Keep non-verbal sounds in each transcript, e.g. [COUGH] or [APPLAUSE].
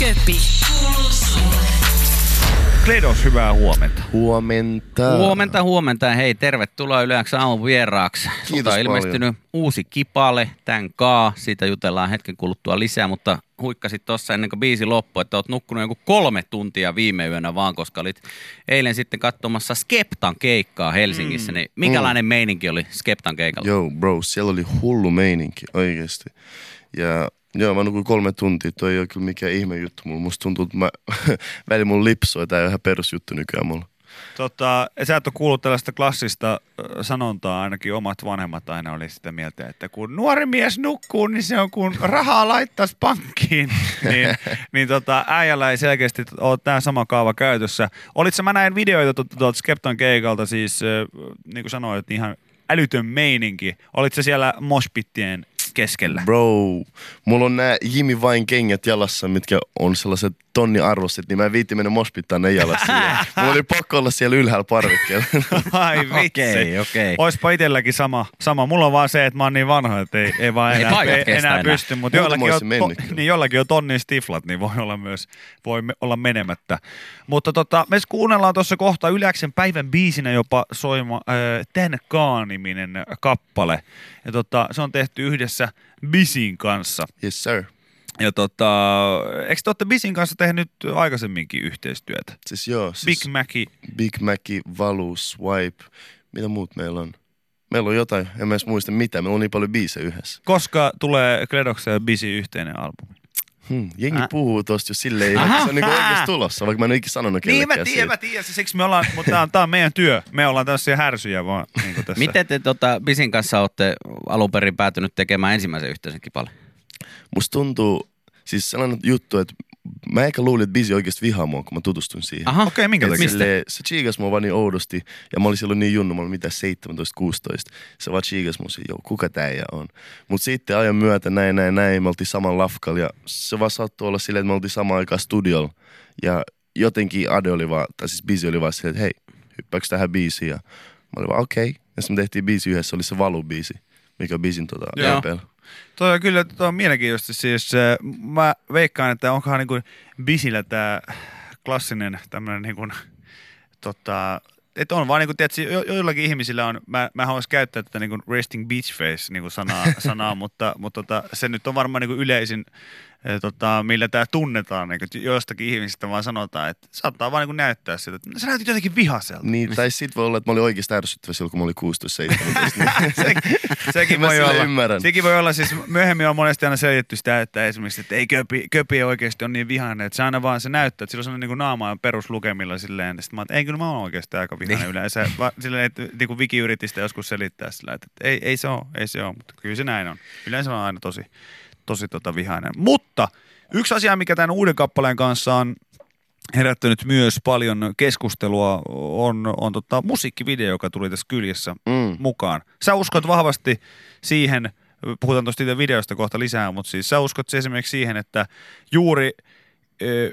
Köpi. Kledos, hyvää huomenta. Huomenta. Huomenta, huomenta. Hei, tervetuloa Yleensä aamun vieraaksi. Sulta on paljon. ilmestynyt uusi kipale, tän kaa. Siitä jutellaan hetken kuluttua lisää, mutta huikkasit tuossa ennen kuin biisi loppui, että oot nukkunut joku kolme tuntia viime yönä vaan, koska olit eilen sitten katsomassa Skeptan keikkaa Helsingissä. Niin minkälainen meininki oli Skeptan keikalla? Joo, bro, siellä oli hullu meininki oikeesti. Ja joo, mä nukuin kolme tuntia, toi ei ole kyllä mikään ihme juttu mulla. Musta tuntuu, että mä, [LAUGHS] välillä mun lipsoi, tää on ihan perusjuttu nykyään mulla. Tota, sä et ole kuullut tällaista klassista sanontaa, ainakin omat vanhemmat aina oli sitä mieltä, että kun nuori mies nukkuu, niin se on kun rahaa laittaisi pankkiin. [LAUGHS] niin niin tota, äijällä ei selkeästi ole tämä sama kaava käytössä. Olitko mä näin videoita tuolta Skeptan keikalta, siis niin kuin sanoit, ihan älytön meininki. Olitko siellä moshpittien keskellä? Bro, mulla on nää Jimmy Vain kengät jalassa, mitkä on sellaiset tonni arvostet, niin mä en viitti mennä moshpittaan ne jalassa. [LAUGHS] Ja mulla oli pakko olla siellä ylhäällä parvekkeella. [LAUGHS] Ai vitsi. Okei, okei. Oispa itselläkin sama, sama. Mulla on vaan se, että mä oon niin vanha, että ei, ei vaan Ei enää, ei, kestä enää, enää. pysty. Mutta jollakin, on, mennyt to, niin jollakin on tonnin stiflat, niin voi olla myös voi me, olla menemättä. Mutta tota, me kuunnellaan tuossa kohta Yläksen päivän biisinä jopa soima äh, Tän Kaa-niminen kappale. Ja tota, se on tehty yhdessä Bisin kanssa. yes sir. Ja tota, eikö te olette Bisin kanssa tehnyt aikaisemminkin yhteistyötä? Siis joo, siis Big Maci, Big Maci, Valu, Swipe, mitä muut meillä on? Meillä on jotain, en mä edes muista mitä, meillä on niin paljon biisejä yhdessä. koska tulee Kledoksen ja Bisi yhteinen albumi? Hmm, jengi Äh. äh. puhuu tosta jo silleen, Aha. että se on niinku oikeesti tulossa, vaikka mä en ole ikinä sanonut Niin mä tiedän, mä tiedän. Se Siksi me ollaan, mutta tää on, tää on meidän työ. Me ollaan tällaisia härsyjä vaan niin tässä. Miten te tota, Bisin kanssa olette alun perin päätynyt tekemään ensimmäisen yhteisen kipaleen? Musta tuntuu, siis sellainen juttu, että mä ehkä luulin, että Busy oikeasti vihaa mua, kun mä tutustun siihen. Aha, Okei, minkä Et takia? silleen, se chiigas mua vaan niin oudosti, ja mä olin silloin niin junnu, mä olin mitä 17-16. Se vaan chiigas mun silleen, joo, kuka tää on. Mut sitten ajan myötä näin, näin, näin, me oltiin saman lafkalla, ja se vaan saattoi olla silleen, että me oltiin samaan aikaan studiolla. Ja jotenkin Ade oli vaan, tai siis Busy oli vaan silleen, että hei, hyppääks tähän biisiin? Ja mä olin vaan okei. Okay. Ja sitten me tehtiin biisi yhdessä, se oli se Valu-biisi, mikä on Bisin tota, Joo. Toi on kyllä toi on mielenkiintoista. Siis, mä veikkaan, että onkohan niin kuin Bisillä tämä klassinen tämmöinen niin kuin, tota, että on vaan niin kuin, tiedätkö, jo, joillakin ihmisillä on, mä, mä haluaisin käyttää tätä niin kuin resting beach face niin kuin sanaa, [LAUGHS] sanaa mutta, mutta tota, se nyt on varmaan niin kuin yleisin, tota, millä tämä tunnetaan. Niin kuin, joistakin ihmisistä vaan sanotaan, että saattaa vaan niin kuin näyttää siltä, että sä näytit jotenkin vihaselta. Niin, tai sit voi olla, että mä olin oikeasti ärsyttävä silloin, kun mä olin 16-17. Niin. [LAUGHS] Se, sekin Mä voi olla. ymmärrän. Sekin voi olla, siis myöhemmin on monesti aina selitetty sitä, että esimerkiksi, että ei köpi, köpi oikeasti on niin vihainen, että se aina vaan se näyttää, että sillä on niin naama on peruslukemilla silleen, että mä että ei kyllä mä oon oikeasti aika vihainen Niin. yleensä. Va, silleen, että niin kuin Viki yritti sitä joskus selittää sillä, että ei, ei se ole, ei se ole, mutta kyllä se näin on. Yleensä on aina tosi, tosi tota vihainen. Mutta yksi asia, mikä tämän uuden kappaleen kanssa on herättänyt myös paljon keskustelua, on, on tota musiikkivideo, joka tuli tässä kyljessä Mm. mukaan. Sä uskot vahvasti siihen, puhutaan tuosta videosta kohta lisää, mutta siis sä uskot esimerkiksi siihen, että juuri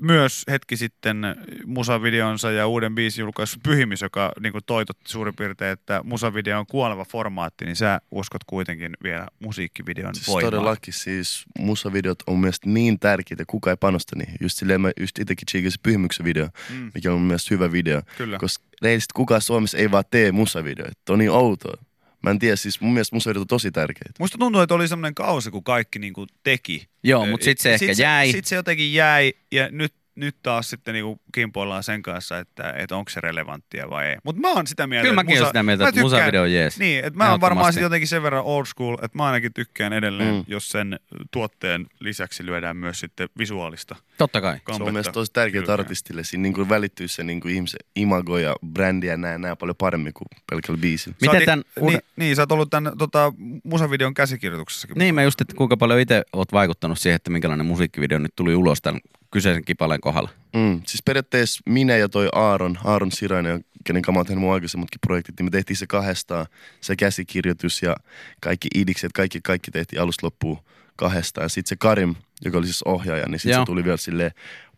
myös hetki sitten musavideonsa ja uuden biisin julkaissut Pyhimys, joka niin kuin toitotti suurin piirtein, että musavideo on kuoleva formaatti, niin sä uskot kuitenkin vielä musiikkivideon Siis voimaan. todellakin, siis musavideot on mielestäni niin tärkeitä, kuka ei panosta niihin. Just silleen mä just itsekin tsiikasin Pyhimyksen video, Mm. mikä on mun mielestä hyvä video. Kyllä. Koska reilisesti kukaan Suomessa ei vaan tee musavideoita. On niin outoa. Mä en tiedä, siis mun mielestä musavideot on tosi tärkeitä. Musta tuntuu, että oli semmoinen kausi, kun kaikki niin kuin teki. Joo, mutta sitten se ehkä sit jäi. Sitten se jotenkin jäi ja nyt, nyt taas sitten niinku kimpoillaan sen kanssa, että, että onko se relevanttia vai ei. Mutta mä oon sitä mieltä, Kyllä että mäkin olen sitä mieltä, mä että musavideo on jees. Niin, että mä oon varmaan sit jotenkin sen verran old school, että mä ainakin tykkään edelleen, mm. Jos sen tuotteen lisäksi lyödään myös sitten visuaalista Totta kai. Se kompetta. on mielestäni tosi tärkeää artistille. Siinä niin välittyy se niin kuin ihmisen imago ja brändi ja näin, näin paljon paremmin kuin pelkällä biisillä. Sä Miten oot- tämän uuden- niin, niin, sä oot ollut tämän tota, musavideon käsikirjoituksessakin. Niin mä just, että kuinka paljon itse oot vaikuttanut siihen, että minkälainen musiikkivideo nyt tuli ulos tämän kyseisen kipaleen kohdalla. Mm. Siis periaatteessa minä ja toi Aaron, Aaron Sirainen, kenen kanssa mä oon tehnyt mun aikaisemmatkin projektit, niin me tehtiin se kahdestaan, se käsikirjoitus ja kaikki idikset, kaikki, kaikki tehtiin alusta loppuun kahdestaan. Sitten se Karim, joka oli siis ohjaaja, niin sitten se tuli vielä sille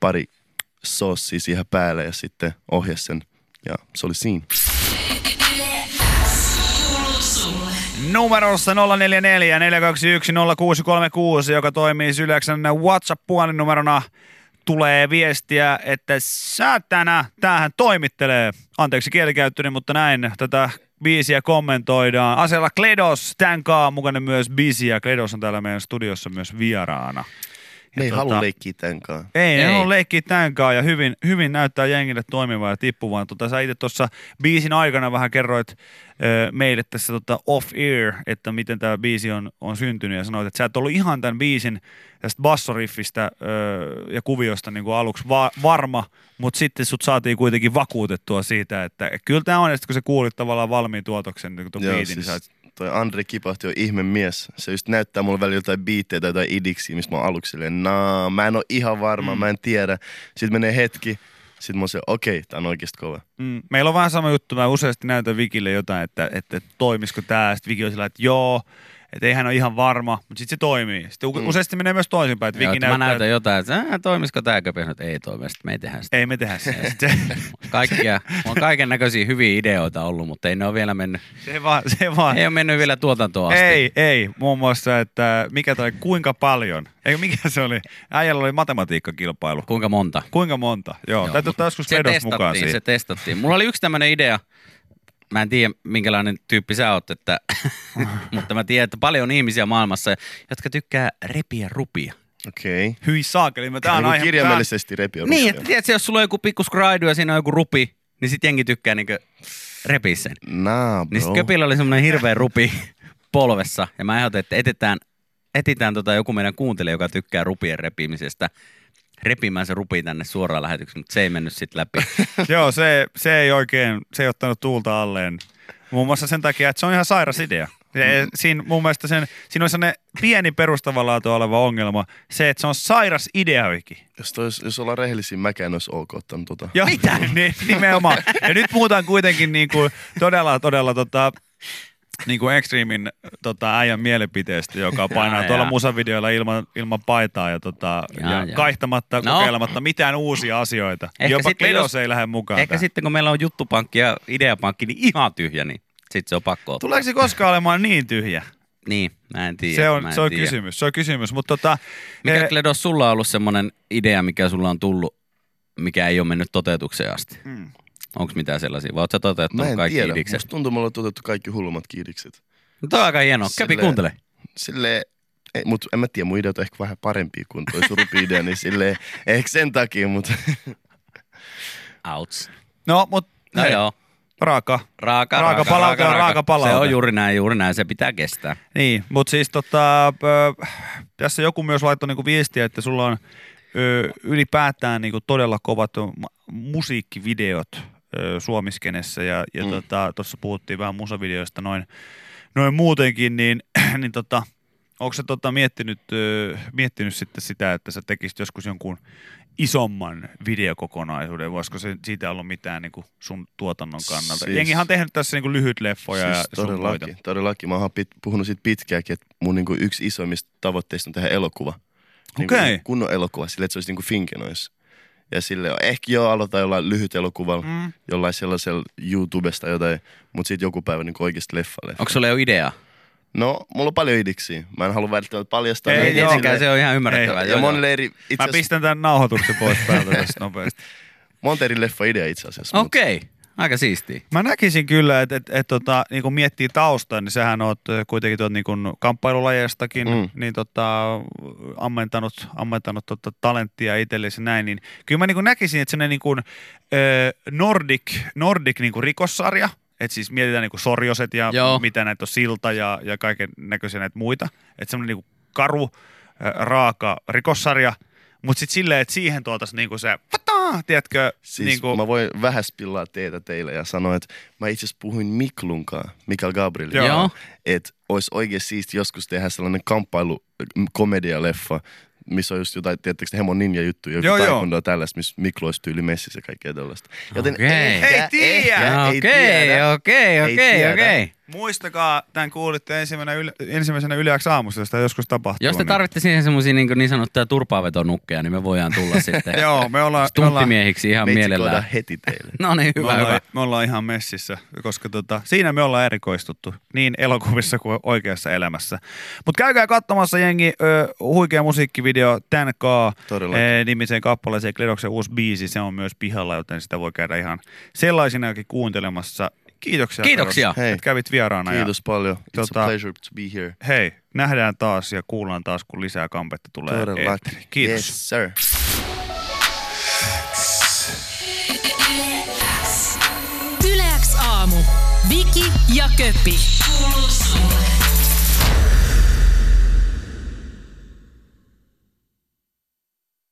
pari sossia siihen päälle ja sitten ohjasi sen. Ja se oli siinä. Numerossa 044 421 0636, joka toimii Yleksen WhatsApp-puolinumerona. Tulee viestiä, että saatana, tämähän toimittelee. Anteeksi kielikäyttöni, mutta näin tätä biisiä kommentoidaan. Asella Kledos, tämän mukana myös biisi ja Kledos on täällä meidän studiossa myös vieraana. Ne ei tota- halua leikkiä tämän kanssa. Ei, ei. On leikkiä tämän kanssa ja hyvin, hyvin näyttää jengille toimivan ja tippuvan. Tota, sä itse tuossa biisin aikana vähän kerroit ö, meille tässä tota off-ear, että miten tämä biisi on, on syntynyt ja sanoit, että sä et ollut ihan tämän biisin tästä bassoriffistä ö, ja kuviosta niin kuin aluksi va- varma, mutta sitten sut saatiin kuitenkin vakuutettua siitä, että kyllä tämä on, ja sitten kun sä kuulit tavallaan valmiin tuotoksen niin tuon Joo, biitin, siis niin sä toi Andre Kipahti on ihme mies. Se just näyttää mulle välillä jotain biittejä tai jotain idiksiä, mistä mä oon aluksi silleen, naa, mä en oo ihan varma, mm. mä en tiedä. Sitten menee hetki, sitten mä oon se, okei, okay, tää on oikeesti kova. Mm, meillä on vähän sama juttu. Mä useasti näytän Vikille jotain, että, että, että toimisiko tämä. Sitten Viki on sillä, että joo, että ei hän ole ihan varma, mutta sitten se toimii. Sitten mm. useasti menee myös toisinpäin, että Joo, että mä näyttää, näytän että jotain, että "Ää, toimisiko tämä köpi, että ei toimi, sitten me ei tehdä sitä. ei me tehdä sitä. [LAUGHS] Kaikkia, [LAUGHS] on kaiken näköisiä hyviä ideoita ollut, mutta ei ne ole vielä mennyt, se vaan, se vaan. ei ole mennyt vielä tuotantoon asti. Ei, ei. Muun muassa, että mikä toi, kuinka paljon. Ei, mikä se oli? Äijällä oli matematiikkakilpailu. Kuinka monta? Kuinka monta? Joo, Joo, täytyy ottaa joskus se vedos mukaan siihen. se testattiin. Mulla oli yksi tämmöinen idea, mä en tiedä minkälainen tyyppi sä oot, että, [LAUGHS] [LAUGHS] mutta mä tiedän, että paljon on ihmisiä maailmassa, jotka tykkää repiä rupia. Okei. Okay. Hyi saakeli, mä tää on Niin aihe. kirjaimellisesti repi on Niin, ruskea. että tiedätkö, jos sulla on joku pikku skraidu ja siinä on joku rupi, niin sit jengi tykkää niinkö repiä sen. Naa, bro. Niin sit Köpillä oli semmoinen hirveä rupi [LAUGHS] polvessa ja mä ehdotin, että etetään, etitään tota joku meidän kuuntelija, joka tykkää rupien repimisestä repimään se rupi tänne suoraan lähetykseen, mutta se ei mennyt sitten läpi. [LAUGHS] Joo, se, se ei oikein, se ei ottanut tuulta alleen. Muun muassa sen takia, että se on ihan sairas idea. Se, siinä mun mielestä sen, siinä on sellainen pieni perustavanlaatu oleva ongelma, se, että se on sairas idea oikein. Jos, tois, jos ollaan rehellisiä, mäkään olisi ok ottanut tota. Joo, Mitä? [LAUGHS] Niin, nimenomaan. Ja nyt puhutaan kuitenkin niin kuin todella, todella tota, niin kuin Extremin tota, äijän mielipiteestä, joka [LAUGHS] painaa Jaa, tuolla jaa. musavideoilla ilman, ilman paitaa ja, tota, Jaa, ja jaa. kaihtamatta, No. kokeilematta mitään uusia asioita. Ehkä Jopa Kledos ei lähde mukaan. Ehkä tähän. sitten kun meillä on juttupankki ja ideapankki, niin ihan tyhjä, niin sitten se on pakko ottaa. Tuleeko se koskaan olemaan niin tyhjä? Niin, mä en tiedä. Se on, se on tiedä. kysymys, se on kysymys. Mutta tota, Mikä eh, Kledos, sulla on ollut semmoinen idea, mikä sulla on tullut, mikä ei ole mennyt toteutukseen asti? mm. Onko mitään sellaisia? Vai ootko sä toteuttanut Mä en kaikki tiedä. idikset? Musta tuntuu, mulla on toteutettu kaikki hullumat kiidikset. No toi on aika hienoa. Käpi kuuntele. Silleen, ei, mut en mä tiedä, mun ideat on ehkä vähän parempia kuin toi surupi-idea, niin silleen, ehkä sen takia, mutta Outs. No, mutta No joo. raaka. Raaka, Raaka palaute on raaka palaute. Se on juuri näin, juuri näin. Se pitää kestää. Niin, mutta siis tota, ö, tässä joku myös laittoi niinku viestiä, että sulla on ö, ylipäätään niinku todella kovat musiikkivideot suomiskenessä ja, ja Mm. tuossa tota, puhuttiin vähän musavideoista noin, noin muutenkin, niin, [CLEARS THROAT] niin tota, onko sä tota miettinyt, miettinyt sitten sitä, että sä tekisit joskus jonkun isomman videokokonaisuuden, voisiko se siitä olla mitään niin kuin sun tuotannon kannalta? Siis- Jengihan on tehnyt tässä niin kuin lyhyt leffoja ja siis sun muita. todellakin, todellakin. Mä oon pit, puhunut siitä pitkäänkin, että mun niinku yksi isoimmista tavoitteista on tehdä elokuva. Niinku Okei. kunnon elokuva, sille että se olisi niinku Finkenois. Ja sille ehkä joo, aloitan jollain lyhyt elokuvalla, mm. Jollain sellaisella YouTubesta jotain, mutta sitten joku päivä niinku oikeasti leffa, leffa. Onko sulla jo idea? No, mulla on paljon idiksiä. Mä en halua välttämättä paljastaa. Ei. Tietenkään se on ihan ymmärrettävää. Ei, Ja Joo, joo. monille eri, itse Mä asiassa, pistän tämän nauhoituksen pois päältä tästä nopeasti. [LAUGHS] monta eri leffa-idea itse asiassa. Okei, okay. Aika siistiä. Mä näkisin kyllä, että et, et, tota, niin kun miettii taustaa, niin sähän oot ö, kuitenkin tuot niin kun kamppailulajeestakin Mm. niin tota, ammentanut, ammentanut tota, talenttia itsellesi ja näin, niin kyllä mä niin kun näkisin, että sellainen niin kun, ö, Nordic, Nordic niin kun rikossarja, että siis mietitään niin kun sorjoset ja Joo. mitä näitä on silta ja, ja kaiken näköisiä näitä muita, että semmoinen niin karu, ö, raaka rikossarja, mutta sitten silleen, että siihen tuotaisiin niin se, pataa, tiedätkö, Siis niin kuin, mä voin vähän spillaa teitä teille ja sanoa, että mä itse asiassa puhuin Miklunkaan, Mikael Gabriel, Joo. Että olisi oikein siisti joskus tehdä sellainen kamppailu m, komedialeffa, missä on just jotain, tiedättekö, Hemon ninja juttu, joku Joo, joo. tällaista, missä Miklo olisi tyyli messissä ja kaikkea tällaista. Joten Okei. ehkä, Ei tiedä. Okei, ei tiedä. okei, Ei okei, okei. Muistakaa, tämän kuulitte ensimmäisenä, yle, ensimmäisenä yleäksi aamusta, josta joskus tapahtuu. Jos te niin- tarvitte siihen semmoisia niin, niin sanottuja turpaavetonukkeja, niin me voidaan tulla [LAUGHS] sitten Joo, me ollaan, me ollaan, stunttimiehiksi ihan mielellään. heti teille. [LAUGHS] No niin, me, hyvä, hyvä. ollaan, me ollaan ihan messissä, koska tota, siinä me ollaan erikoistuttu niin elokuvissa kuin oikeassa elämässä. Mutta käykää katsomassa jengi ö, huikea musiikkivideo Tän Kaa Todellakin. eh, nimiseen kappaleeseen Kledoksen uusi biisi. Se on myös pihalla, joten sitä voi käydä ihan sellaisinakin kuuntelemassa. Kiitoksia. Kiitoksia. Karos, Hei. että kävit vieraana. Kiitos paljon. It's Tota- a pleasure to be here. Ja, hei, nähdään taas ja kuullaan taas, kun lisää kampetta tulee Todellakin. eetteriin. Kiitos. Yes, sir. Yleäks aamu. Viki ja Köppi. Kuuluu sulle.